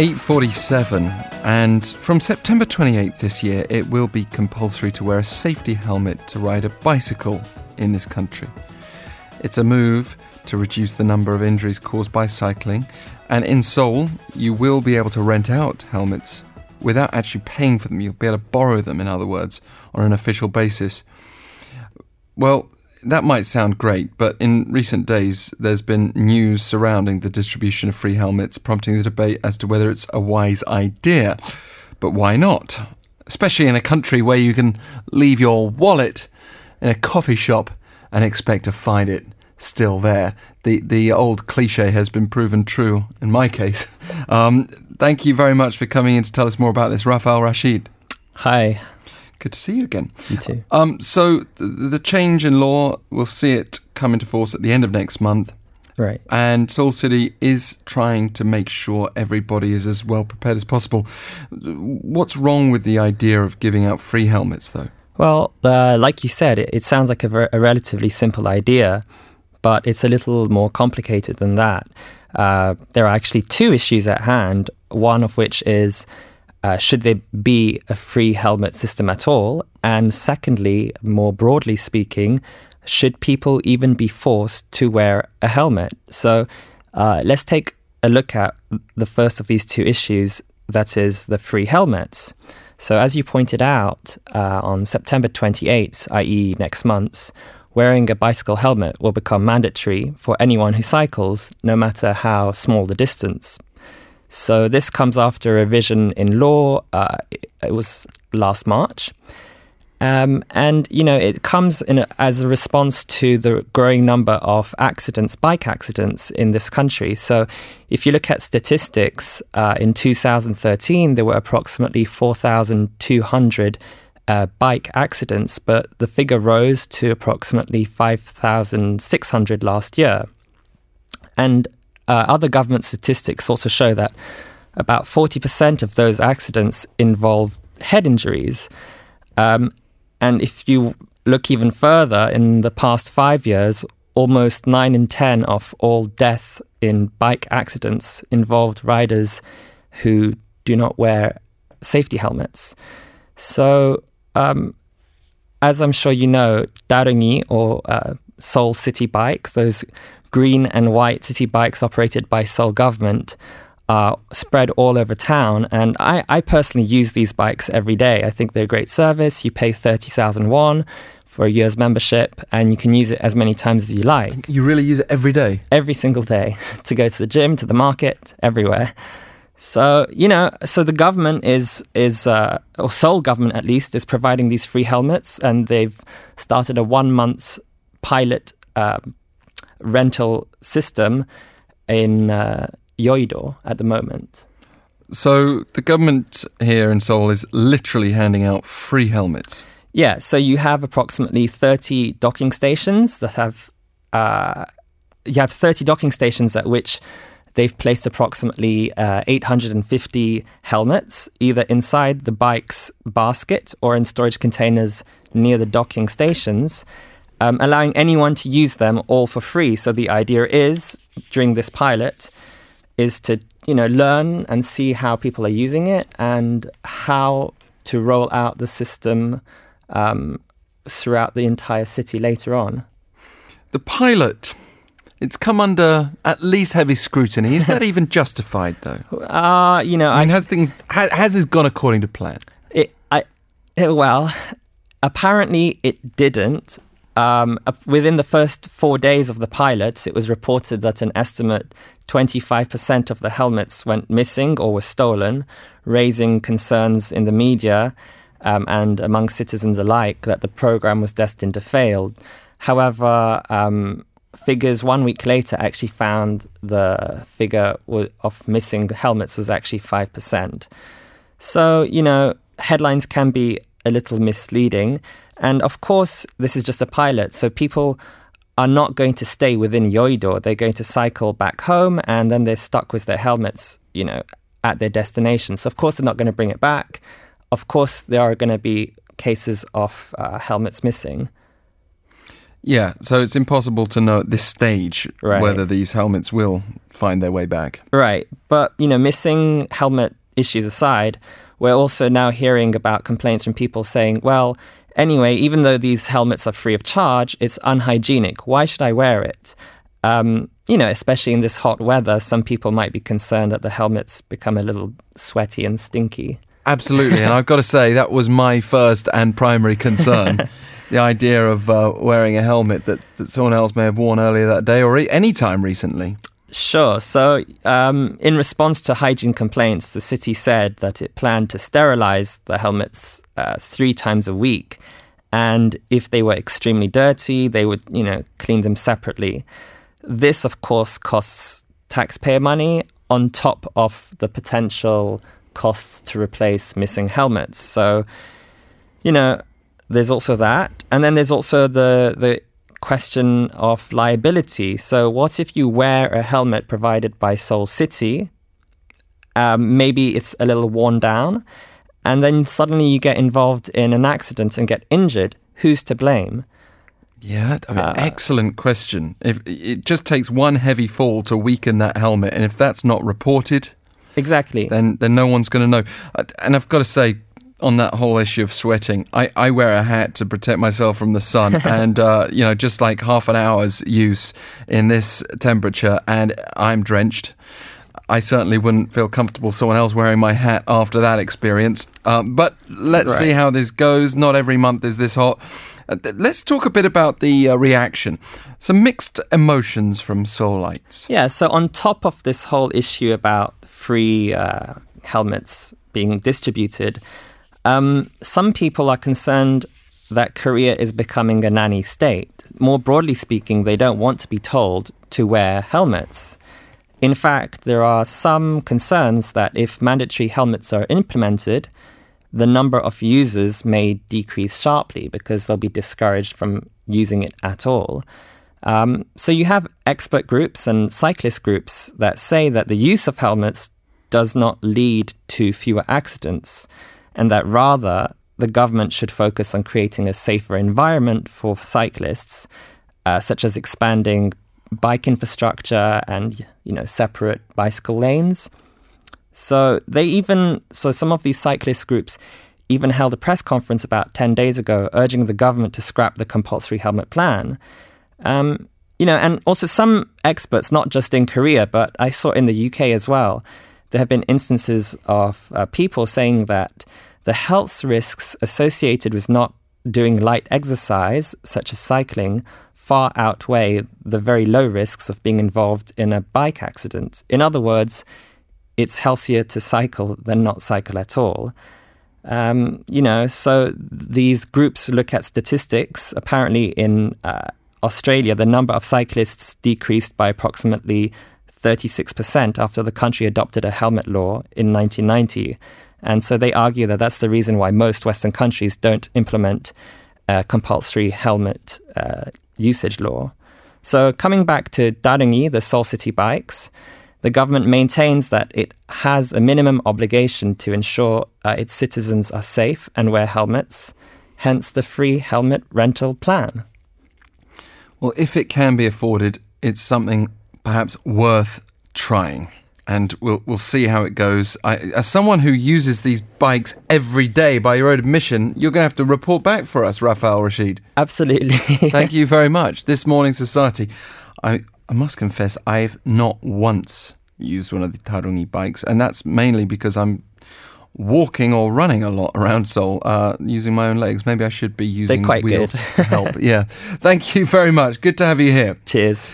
8:47 and from September 28th this year it will be compulsory to wear a safety helmet to ride a bicycle in this country. It's a move to reduce the number of injuries caused by cycling and in Seoul you will be able to rent out helmets without actually paying for them. You'll be able to borrow them in other words on an official basis. Well, that might sound great, but in recent days, there's been news surrounding the distribution of free helmets, prompting the debate as to whether it's a wise idea. But why not? Especially in a country where you can leave your wallet in a coffee shop and expect to find it still there. The the old cliche has been proven true in my case. Um, thank you very much for coming in to tell us more about this, Rafael Rashid. Hi. Good to see you again. You too. Um, so the, the change in law, we'll see it come into force at the end of next month. Right. And Seoul City is trying to make sure everybody is as well prepared as possible. What's wrong with the idea of giving out free helmets, though? Well, uh, like you said, it, it sounds like a, ver- a, relatively simple idea, but it's a little more complicated than that. Uh, there are actually two issues at hand, one of which is uh, should there be a free helmet system at all? And secondly, more broadly speaking, should people even be forced to wear a helmet? So uh, let's take a look at the first of these two issues that is, the free helmets. So, as you pointed out, uh, on September 28th, i.e., next month, wearing a bicycle helmet will become mandatory for anyone who cycles, no matter how small the distance. So this comes after a revision in law. Uh, it, was last March. Um, and, you know, it comes a, as a response to the growing number of accidents, bike accidents in this country. So if you look at statistics, uh, in 2013, there were approximately 4,200 uh, bike accidents, but the figure rose to approximately 5,600 last year. And uh, other government statistics also show that about 40% of those accidents involve head injuries. Um, and if you look even further, in the past five years, almost 9 in 10 of all deaths in bike accidents involved riders who do not wear safety helmets. So, um, as I'm sure you know, Dareungi or uh, Seoul City Bike, those green and white city bikes operated by Seoul government are spread all over town. And I, I personally use these bikes every day. I think they're a great service. You pay 30,000 won for a year's membership and you can use it as many times as you like. You really use it every day? Every single day to go to the gym, to the market, everywhere. So you know, so the government is is uh, or Seoul government at least is providing these free helmets, and they've started a one month pilot um, rental system in uh, Yeouido at the moment. So the government here in Seoul is literally handing out free helmets. Yeah, so you have approximately 30 docking stations that have uh, you have 30 docking stations at which they've placed approximately uh, 850 helmets either inside the bike's basket or in storage containers near the docking stations um, allowing anyone to use them all for free. So the idea is during this pilot is to you know learn and see how people are using it and how to roll out the system um, throughout the entire city later on. The pilot. It's come under at least heavy scrutiny. Is that even justified, though? Uh, you know, I mean, has things has, has this gone according to plan? It, I, it, well, apparently it didn't. Um, within the first four days of the pilot, it was reported that an estimate 25% of the helmets went missing or were stolen, raising concerns in the media um, and among citizens alike that the program was destined to fail. However, um, figures one week later actually found the figure of missing helmets was actually 5%. So, you know, headlines can be a little misleading. And of course, this is just a pilot, so people are not going to stay within Yeouido. They're going to cycle back home and then they're stuck with their helmets, you know, at their destination. So, of course, they're not going to bring it back. Of course, there are going to be cases of uh, helmets missing. Yeah, so it's impossible to know at this stage Right. whether these helmets will find their way back. Right. But, you know, missing helmet issues aside, we're also now hearing about complaints from people saying, well, anyway, even though these helmets are free of charge, it's unhygienic. Why should I wear it? Um, you know, especially in this hot weather, some people might be concerned that the helmets become a little sweaty and stinky. Absolutely, and I've got to say that was my first and primary concern. the idea of uh, wearing a helmet that, that someone else may have worn earlier that day or any time recently. Sure. So, um, in response to hygiene complaints, the city said that it planned to sterilize the helmets uh, three times a week, and if they were extremely dirty, they would, you know, clean them separately. This, of course, costs taxpayer money on top of the potential costs to replace missing helmets. So, you know, there's also that, and then there's also the the question of liability. So, what if you wear a helmet provided by Seoul City? Um, maybe it's a little worn down, and then suddenly you get involved in an accident and get injured. Who's to blame? Yeah, I mean, excellent question. If it just takes one heavy fall to weaken that helmet, and if that's not reported, Exactly. then then no one's going to know. Uh, And I've got to say, on that whole issue of sweating, I, I wear a hat to protect myself from the sun, and uh, you know, just like half an hour's use in this temperature, and I'm drenched. I certainly wouldn't feel comfortable someone else wearing my hat after that experience. Um, but let's see how this goes. Not every month is this hot. Uh, th- let's talk a bit about the uh, reaction. Some mixed emotions from Seoulites. Yeah, so on top of this whole issue about free uh, helmets being distributed, um, some people are concerned that Korea is becoming a nanny state. More broadly speaking, they don't want to be told to wear helmets. In fact, there are some concerns that if mandatory helmets are implemented, the number of users may decrease sharply because they'll be discouraged from using it at all. Um, so you have expert groups and cyclist groups that say that the use of helmets does not lead to fewer accidents, and that rather the government should focus on creating a safer environment for cyclists, uh, such as expanding bike infrastructure and you know separate bicycle lanes. So they even so some of these cyclist groups even held a press conference about 10 days ago urging the government to scrap the compulsory helmet plan. Um, you know, and also some experts, not just in Korea, but I saw in the UK as well, there have been instances of uh, people saying that the health risks associated with not doing light exercise, such as cycling, far outweigh the very low risks of being involved in a bike accident. In other words, it's healthier to cycle than not cycle at all. Um, you know, so these groups look at statistics. Apparently, in uh, Australia, the number of cyclists decreased by approximately 36% after the country adopted a helmet law in 1990. And so they argue that that's the reason why most Western countries don't implement compulsory helmet uh, usage law. So coming back to Dareungi, the Seoul City bikes, the government maintains that it has a minimum obligation to ensure uh, its citizens are safe and wear helmets, hence the free helmet rental plan. Well, if it can be afforded, it's something perhaps worth trying. And we'll we'll see how it goes. I, as someone who uses these bikes every day, by your own admission, you're going to have to report back for us, Rafael Rashid. Absolutely. Thank you very much. This morning society, I I must confess, I've not once used one of the Dareungi bikes, and that's mainly because I'm walking or running a lot around Seoul, uh, using my own legs. Maybe I should be using quite wheels to help. Yeah. Thank you very much. Good to have you here. Cheers.